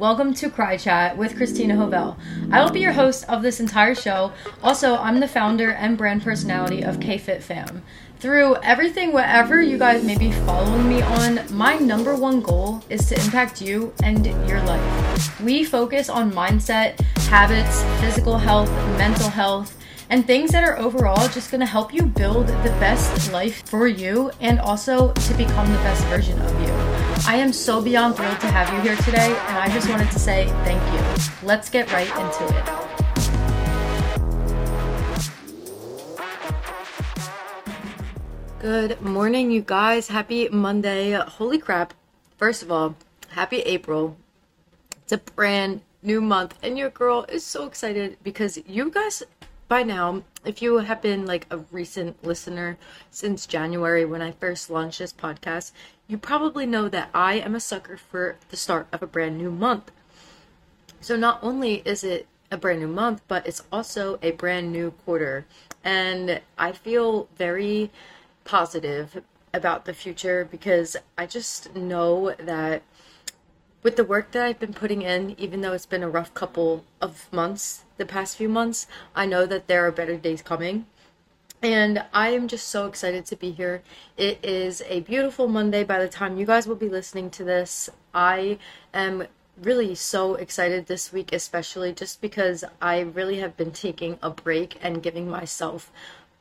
Welcome to KRY.chat with Krystyna Hovell. I will be your host of this entire show. Also, I'm the founder and brand personality of KFit Fam. Through everything, whatever you guys may be following me on, my number one goal is to impact you and your life. We focus on mindset, habits, physical health, mental health, and things that are overall just to help you build the best life for you and also to become the best version of you. I am so beyond thrilled to have you here today, and I just wanted to say thank you. Let's get right into it. Good morning, you guys. Happy Monday. Holy crap. First of all, happy April. It's a brand new month, and your girl is so excited because you guys by now, if you have been like a recent listener since January when I first launched this podcast, you probably know that I am a sucker for the start of a brand new month. So not only is it a brand new month, but it's also a brand new quarter. And I feel very positive about the future because I just know that with the work that I've been putting in, even though it's been a rough couple of months, the past few months, I know that there are better days coming. And I am just so excited to be here. It is a beautiful Monday by the time you guys will be listening to this. I am really so excited this week, especially just because I really have been taking a break and giving myself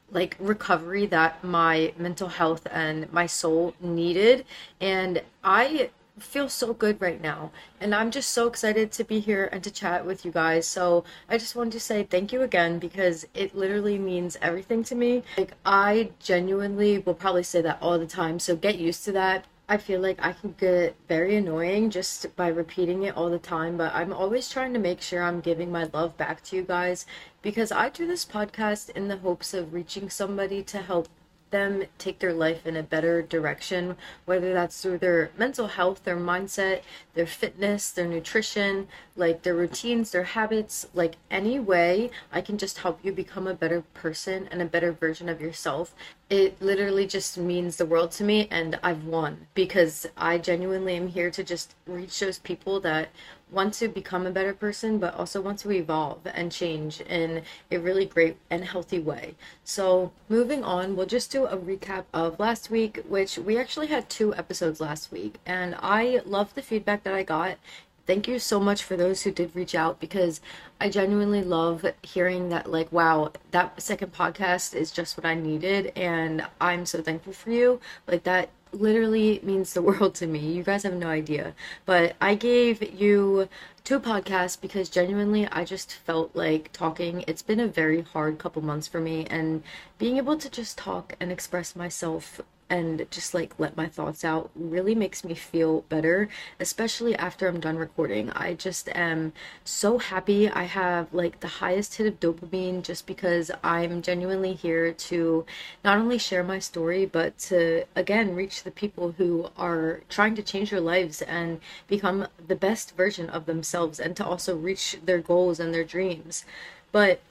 like recovery that my mental health and my soul needed. And I feel so good right now. And I'm just so excited to be here and to chat with you guys. So I just wanted to say thank you again because it literally means everything to me. Like, I genuinely will probably say that all the time. So get used to that. I feel like I can get very annoying just by repeating it all the time, but I'm always trying to make sure I'm giving my love back to you guys because I do this podcast in the hopes of reaching somebody to help them take their life in a better direction, whether that's through their mental health, their mindset, their fitness, their nutrition, like their routines, their habits, like any way I can just help you become a better person and a better version of yourself. It literally just means the world to me, and I've won because I genuinely am here to just reach those people that want to become a better person, but also want to evolve and change in a really great and healthy way. So, moving on, we'll just do a recap of last week, which we actually had two episodes last week, and I love the feedback that I got. Thank you so much for those who did reach out because I genuinely love hearing that, like, wow, that second podcast is just what I needed, and I'm so thankful for you. Like, that literally means the world to me. You guys have no idea. But I gave you two podcasts because genuinely I just felt like talking. It's been a very hard couple months for me and being able to just talk and express myself and just like let my thoughts out really makes me feel better, especially after I'm done recording. I just am so happy. I have like the highest hit of dopamine just because I'm genuinely here to not only share my story, but to again reach the people who are trying to change their lives and become the best version of themselves and to also reach their goals and their dreams. But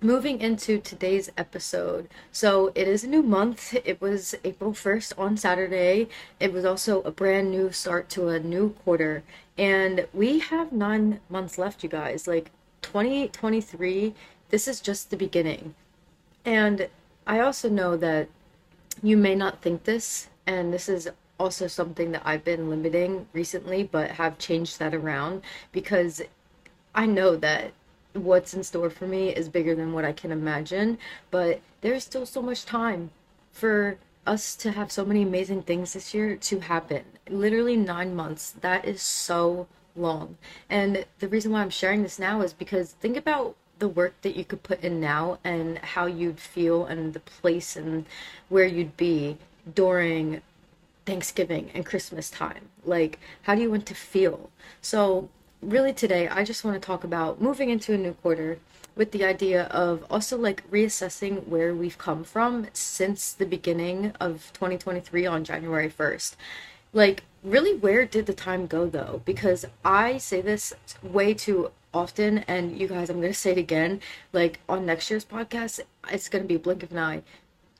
moving into today's episode. So it is a new month. It was April 1st on Saturday. It was also a brand new start to a new quarter. And we have nine months left, you guys. Like 2023, this is just the beginning. And I also know that you may not think this, and this is also something that I've been limiting recently, but have changed that around because I know that what's in store for me is bigger than what I can imagine, but there's still so much time for us to have so many amazing things this year to happen. Literally nine months. That is so long. And the reason why I'm sharing this now is because think about the work that you could put in now and how you'd feel and the place and where you'd be during Thanksgiving and Christmas time. Like, how do you want to feel? So, really today I just want to talk about moving into a new quarter with the idea of also like reassessing where we've come from since the beginning of 2023 on January 1st. Like really where did the time go though? Because I say this way too often and you guys I'm going to say it again like on next year's podcast it's going to be blink of an eye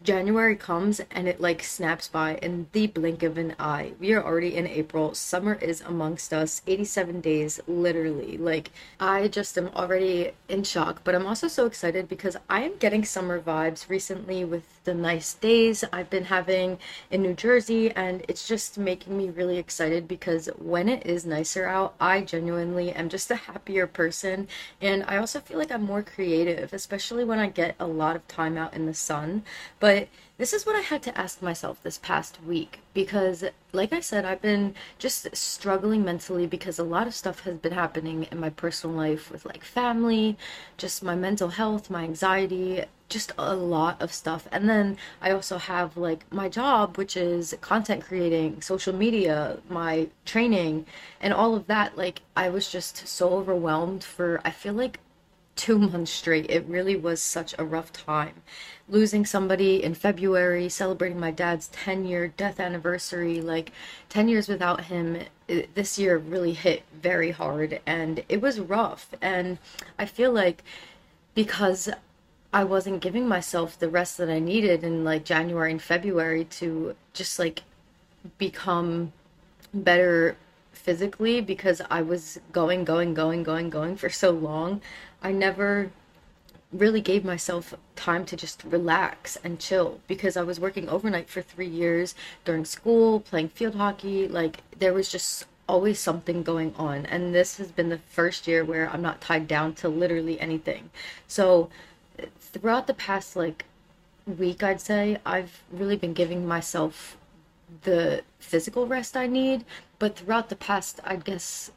January comes and it like snaps by in the blink of an eye. We are already in April. Summer is amongst us. 87 days, literally. Like, I just am already in shock, but I'm also so excited because I am getting summer vibes recently with the nice days I've been having in New Jersey, and it's just making me really excited because when it is nicer out, I genuinely am just a happier person, and I also feel like I'm more creative, especially when I get a lot of time out in the sun. But this is what I had to ask myself this past week because, like I said, I've been just struggling mentally because a lot of stuff has been happening in my personal life with like family, just my mental health, my anxiety, just a lot of stuff. And then I also have like my job, which is content creating, social media, my training, and all of that. Like, I was just so overwhelmed for, I feel like two months straight. It really was such a rough time. Losing somebody in February, celebrating my dad's 10 year death anniversary, like 10 years without him, it, this year really hit very hard and it was rough. And I feel like because I wasn't giving myself the rest that I needed in like January and February to just like become better physically because I was going, going, going, going, going for so long. I never really gave myself time to just relax and chill because I was working overnight for three years during school, playing field hockey. Like, there was just always something going on. And this has been the first year where I'm not tied down to literally anything. So, throughout the past, like, week, I'd say, I've really been giving myself the physical rest I need. But throughout the past, I guess,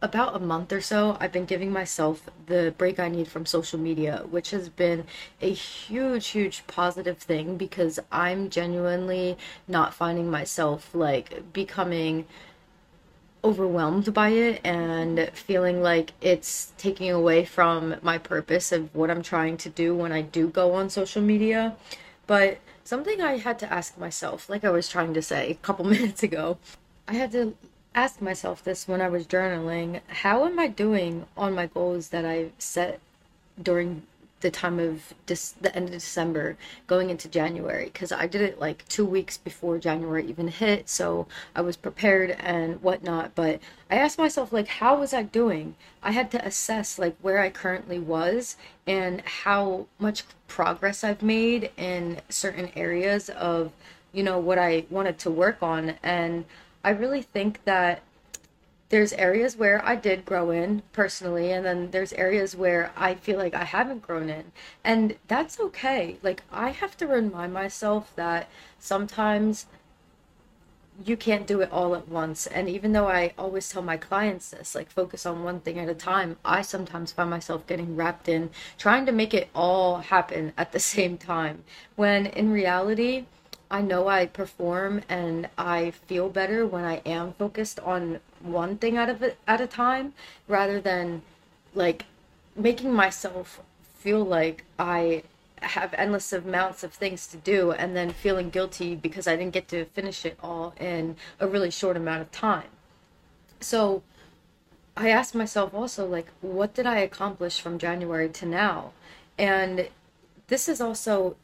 about a month or so, I've been giving myself the break I need from social media, which has been a huge, huge positive thing because I'm genuinely not finding myself like becoming overwhelmed by it and feeling like it's taking away from my purpose of what I'm trying to do when I do go on social media. But something I had to ask myself, like I was trying to say a couple minutes ago, I had to ask myself this when I was journaling. How am I doing on my goals that I set during the time of the end of December going into January because I did it like two weeks before January even hit, so I was prepared and whatnot. But I asked myself like, how was I doing? I had to assess like where I currently was and how much progress I've made in certain areas of you know what I wanted to work on and I really think that there's areas where I did grow in personally, and then there's areas where I feel like I haven't grown in. And that's okay. Like, I have to remind myself that sometimes you can't do it all at once. And even though I always tell my clients this, like, focus on one thing at a time, I sometimes find myself getting wrapped in trying to make it all happen at the same time. When in reality, I know I perform and I feel better when I am focused on one thing at a at a time rather than like making myself feel like I have endless amounts of things to do and then feeling guilty because I didn't get to finish it all in a really short amount of time. So I asked myself also like what did I accomplish from January to now? And this is also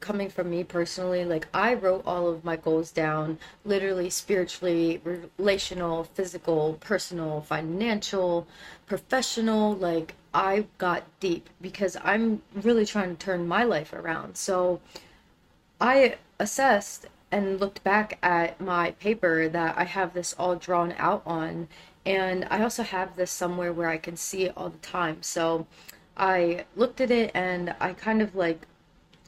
coming from me personally, like I wrote all of my goals down, literally, spiritually, relational, physical, personal, financial, professional. Like I got deep because I'm really trying to turn my life around. So I assessed and looked back at my paper that I have this all drawn out on. And I also have this somewhere where I can see it all the time. So I looked at it and I kind of like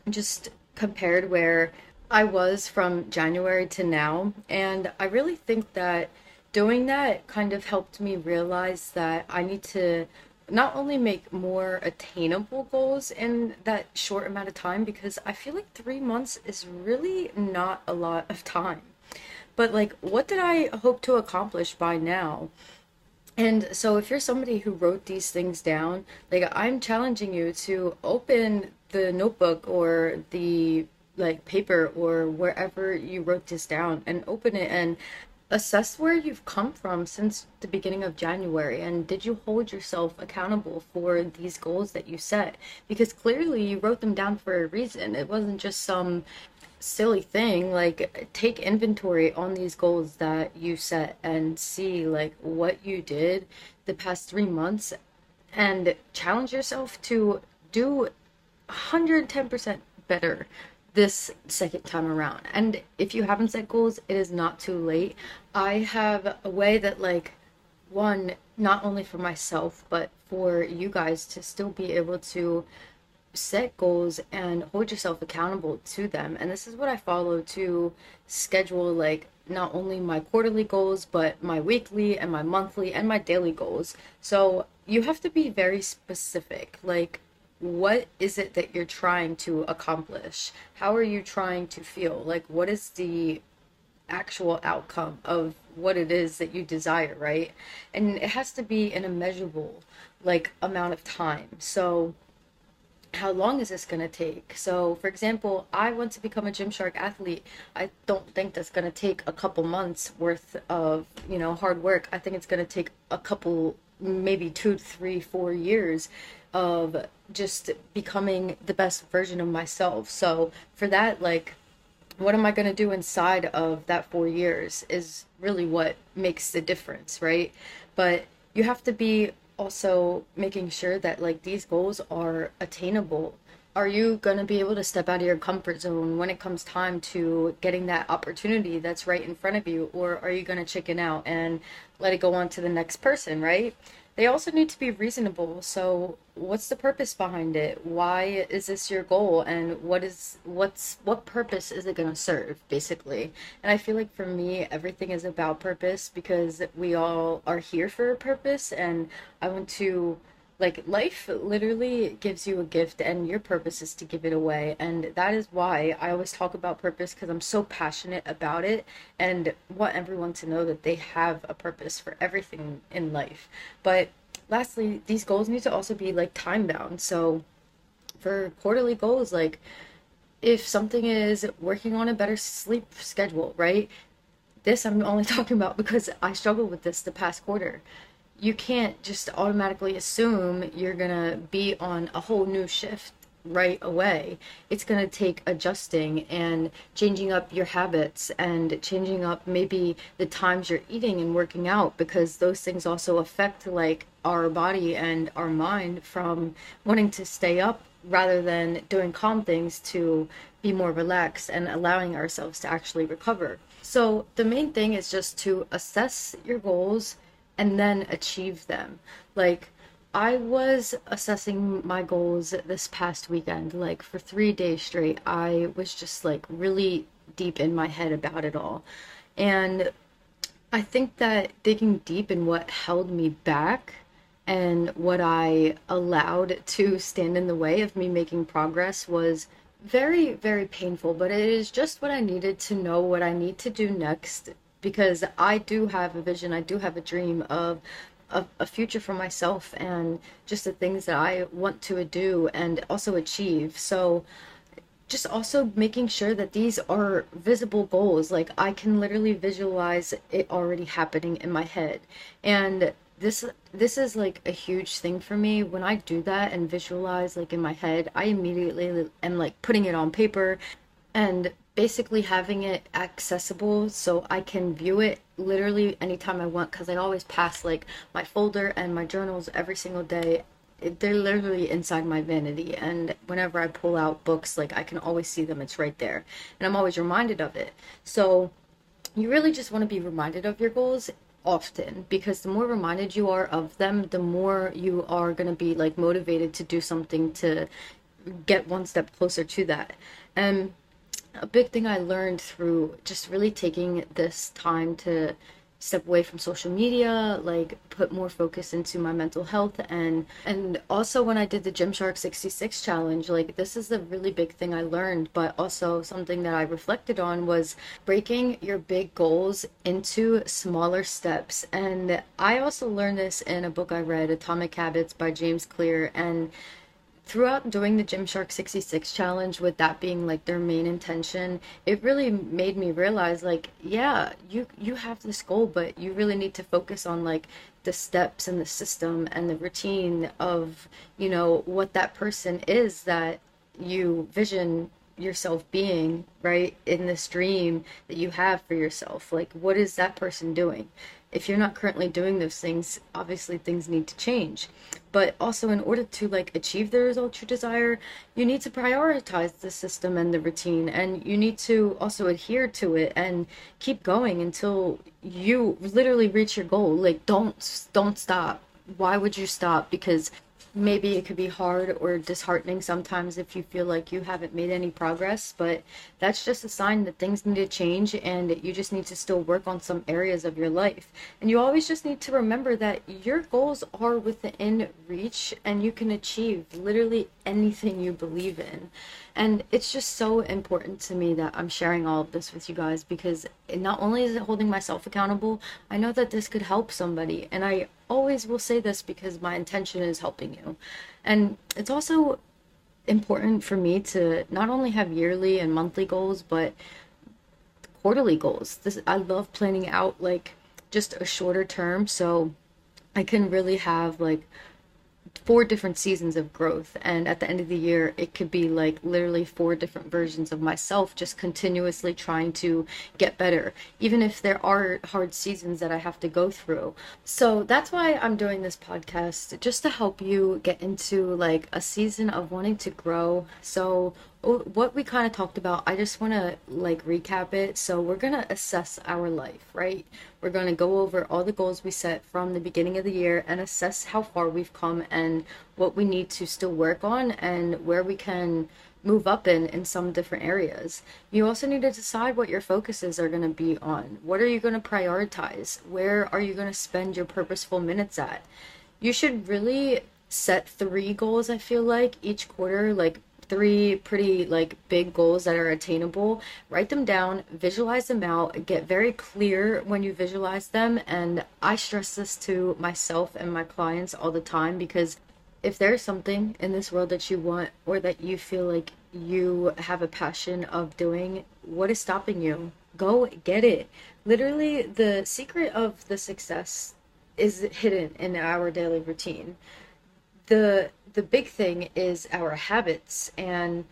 just compared where I was from January to now. And I really think that doing that kind of helped me realize that I need to not only make more attainable goals in that short amount of time, because I feel like three months is really not a lot of time. But, like, what did I hope to accomplish by now? And so, if you're somebody who wrote these things down, like, I'm challenging you to open the notebook or the like paper or wherever you wrote this down and open it and assess where you've come from since the beginning of January and did you hold yourself accountable for these goals that you set? Because clearly you wrote them down for a reason. It wasn't just some silly thing. Like, take inventory on these goals that you set and see, like, what you did the past three months and challenge yourself to do 110% better this second time around. And if you haven't set goals, it is not too late. I have a way that, like, one, not only for myself, but for you guys to still be able to set goals and hold yourself accountable to them. And this is what I follow to schedule, like, not only my quarterly goals, but my weekly and my monthly and my daily goals. So you have to be very specific. Like, what is it that you're trying to accomplish? How are you trying to feel? Like, what is the actual outcome of what it is that you desire, right? And it has to be in a measurable, like, amount of time. So, how long is this going to take? So, for example, I want to become a Gymshark athlete. I don't think that's going to take a couple months worth of, you know, hard work. I think it's going to take a couple, maybe two, three, four years of just becoming the best version of myself. So for that, like, what am I going to do inside of that four years is really what makes the difference, right? But you have to be also making sure that, like, these goals are attainable. Are you going to be able to step out of your comfort zone when it comes time to getting that opportunity that's right in front of you? Or are you going to chicken out and let it go on to the next person, right? They also need to be reasonable. So, what's the purpose behind it? Why is this your goal? And what is what's what purpose is it going to serve basically? And I feel like for me everything is about purpose because we all are here for a purpose and I want to like life literally gives you a gift and your purpose is to give it away. And that is why i always talk about purpose because i'm so passionate about it and want everyone to know that they have a purpose for everything in life. But lastly these goals need to also be like time bound. So for quarterly goals like if something is working on a better sleep schedule right? This i'm only talking about because i struggled with this the past quarter you can't just automatically assume you're gonna be on a whole new shift right away. It's going to take adjusting and changing up your habits and changing up maybe the times you're eating and working out because those things also affect like our body and our mind from wanting to stay up rather than doing calm things to be more relaxed and allowing ourselves to actually recover. So the main thing is just to assess your goals and then achieve them. Like, I was assessing my goals this past weekend. Like, for three days straight, I was just like really deep in my head about it all. And I think that digging deep in what held me back and what I allowed to stand in the way of me making progress was very, very painful, but it is just what I needed to know what I need to do next because I do have a vision, I do have a dream of a, a, future for myself and just the things that I want to do and also achieve. So just also making sure that these are visible goals. Like I can literally visualize it already happening in my head. And this this is like a huge thing for me when i do that and visualize like in my head i immediately am like putting it on paper and basically having it accessible so I can view it literally anytime I want because I always pass like my folder and my journals every single day. They're literally inside my vanity, and whenever I pull out books, like I can always see them, it's right there, and I'm always reminded of it. So, you really just want to be reminded of your goals often because the more reminded you are of them, the more you are going to be like motivated to do something to get one step closer to that. And a big thing I learned through just really taking this time to step away from social media, like put more focus into my mental health and and also when I did the Gymshark 66 challenge, like this is a really big thing I learned, but also something that I reflected on was breaking your big goals into smaller steps. And I also learned this in a book I read, Atomic Habits by James Clear and throughout doing the Gymshark 66 challenge, with that being like their main intention, it really made me realize like, yeah, you you have this goal, but you really need to focus on like the steps and the system and the routine of, you know, what that person is that you vision yourself being, right, in this dream that you have for yourself. Like, what is that person doing? If you're not currently doing those things, obviously things need to change. But also, in order to like achieve the result you desire, you need to prioritize the system and the routine, and you need to also adhere to it and keep going until you literally reach your goal. Like, don't don't stop. Why would you stop? Because maybe it could be hard or disheartening sometimes if you feel like you haven't made any progress, but that's just a sign that things need to change and you just need to still work on some areas of your life. And you always just need to remember that your goals are within reach and you can achieve literally anything you believe in. And it's just so important to me that I'm sharing all of this with you guys because not only is it holding myself accountable, I know that this could help somebody. And I always will say this because my intention is helping you. And it's also important for me to not only have yearly and monthly goals, but quarterly goals. This I love planning out like just a shorter term so I can really have like four different seasons of growth and at the end of the year it could be like literally four different versions of myself just continuously trying to get better even if there are hard seasons that I have to go through. So that's why I'm doing this podcast just to help you get into like a season of wanting to grow. So Oh, what we kind of talked about, I just want to like recap it. So, we're going to assess our life, right? We're going to go over all the goals we set from the beginning of the year and assess how far we've come and what we need to still work on and where we can move up in in some different areas. You also need to decide what your focuses are going to be on. What are you going to prioritize? Where are you going to spend your purposeful minutes at? You should really set three goals, I feel like, each quarter, like three pretty like big goals that are attainable. Write them down visualize them out get very clear when you visualize them and i stress this to myself and my clients all the time because if there's something in this world that you want or that you feel like you have a passion of doing what is stopping you? Go get it. Literally the secret of the success is hidden in our daily routine the the big thing is our habits. And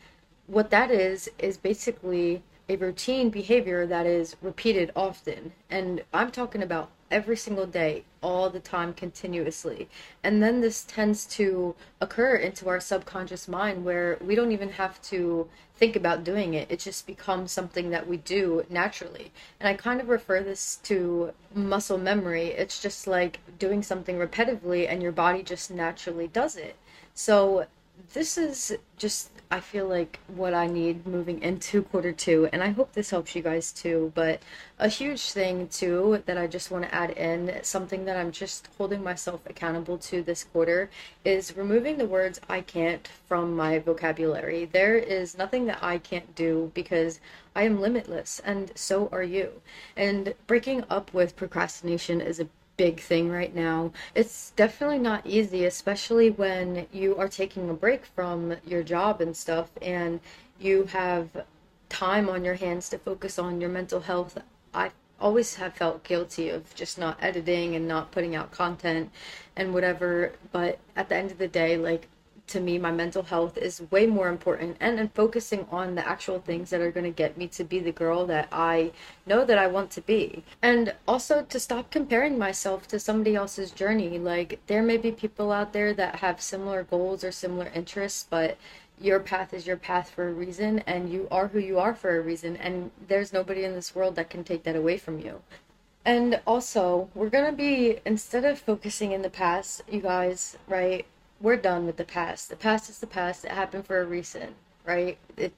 what that is is basically a routine behavior that is repeated often. And i'm talking about every single day all the time continuously. And then this tends to occur into our subconscious mind where we don't even have to think about doing it. It just becomes something that we do naturally. And i kind of refer this to muscle memory. It's just like doing something repetitively and your body just naturally does it. So this is just I feel like what I need moving into quarter two, and I hope this helps you guys too. But a huge thing too that I just want to add in, something that I'm just holding myself accountable to this quarter, is removing the words I can't from my vocabulary. There is nothing that I can't do because I am limitless, and so are you. And breaking up with procrastination is a big thing right now. It's definitely not easy, especially when you are taking a break from your job and stuff and you have time on your hands to focus on your mental health. I always have felt guilty of just not editing and not putting out content and whatever, but at the end of the day, like to me my mental health is way more important and, and focusing on the actual things that are going to get me to be the girl that i know that i want to be and also to stop comparing myself to somebody else's journey like there may be people out there that have similar goals or similar interests but your path is your path for a reason and you are who you are for a reason and there's nobody in this world that can take that away from you and also, we're going to be, instead of focusing in the past, you guys, right? We're done with the past. The past is the past. It happened for a reason, right? It's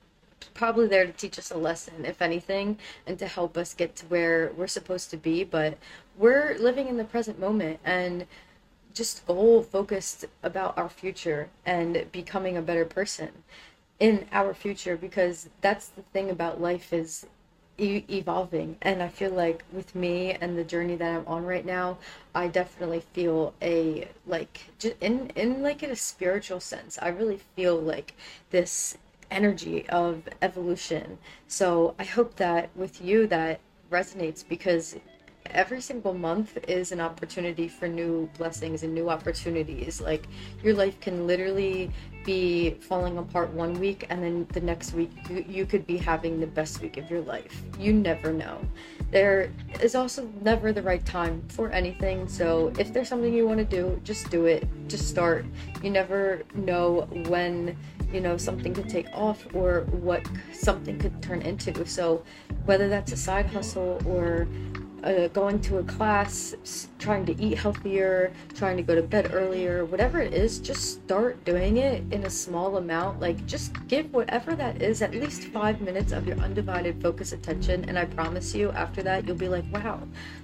probably there to teach us a lesson, if anything, and to help us get to where we're supposed to be. But we're living in the present moment and just goal focused about our future and becoming a better person in our future because that's the thing about life is evolving. And i feel like with me and the journey that i'm on right now i definitely feel a like in in like in a spiritual sense i really feel like this energy of evolution. So i hope that with you that resonates because every single month is an opportunity for new blessings and new opportunities. Like your life can literally be falling apart one week and then the next week you, you could be having the best week of your life. You never know. There is also never the right time for anything. So if there's something you want to do, just do it. Just start. You never know when you know something could take off or what something could turn into so whether that's a side hustle or uh, going to a class, trying to eat healthier, trying to go to bed earlier, whatever it is, just start doing it in a small amount. Like, just give whatever that is at least five minutes of your undivided focus attention. And I promise you, after that, you'll be like, wow,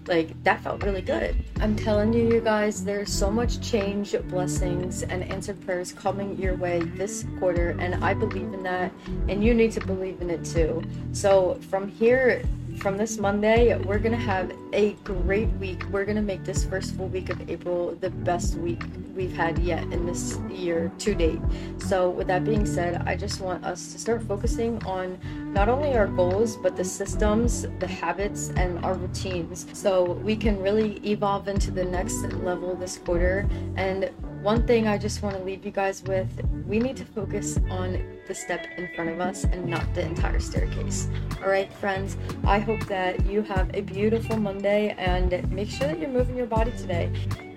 like that felt really good. I'm telling you, you guys, there's so much change, blessings, and answered prayers coming your way this quarter. And I believe in that. And you need to believe in it too. So, from here, from this Monday, we're gonna have a great week. We're gonna make this first full week of April the best week we've had yet in this year to date. So, with that being said, I just want us to start focusing on not only our goals, but the systems, the habits, and our routines so we can really evolve into the next level this quarter. And one thing I just want to leave you guys with we need to focus on the step in front of us and not the entire staircase. All right, friends, I hope that you have a beautiful Monday and make sure that you're moving your body today.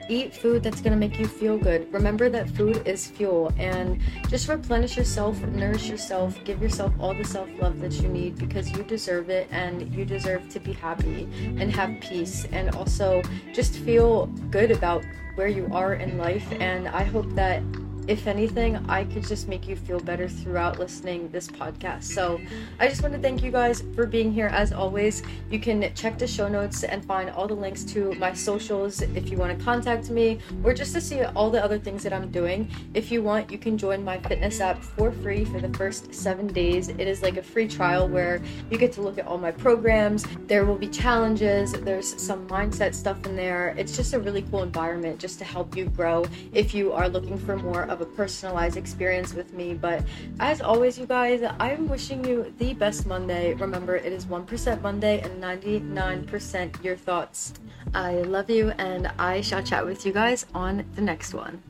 Eat food that's going to make you feel good. Remember that food is fuel and just replenish yourself, nourish yourself, give yourself all the self love that you need because you deserve it and you deserve to be happy and have peace and also just feel good about where you are in life. And I hope that if anything, I could just make you feel better throughout listening this podcast. So I just want to thank you guys for being here as always. You can check the show notes and find all the links to my socials if you want to contact me or just to see all the other things that I'm doing. If you want, you can join my fitness app for free for the first seven days. It is like a free trial where you get to look at all my programs. There will be challenges, there's some mindset stuff in there. It's just a really cool environment just to help you grow if you are looking for more of a personalized experience with me. But as always, you guys, I'm wishing you the best Monday. Remember, it is 1% Monday and 99% your thoughts. I love you, and I shall chat with you guys on the next one.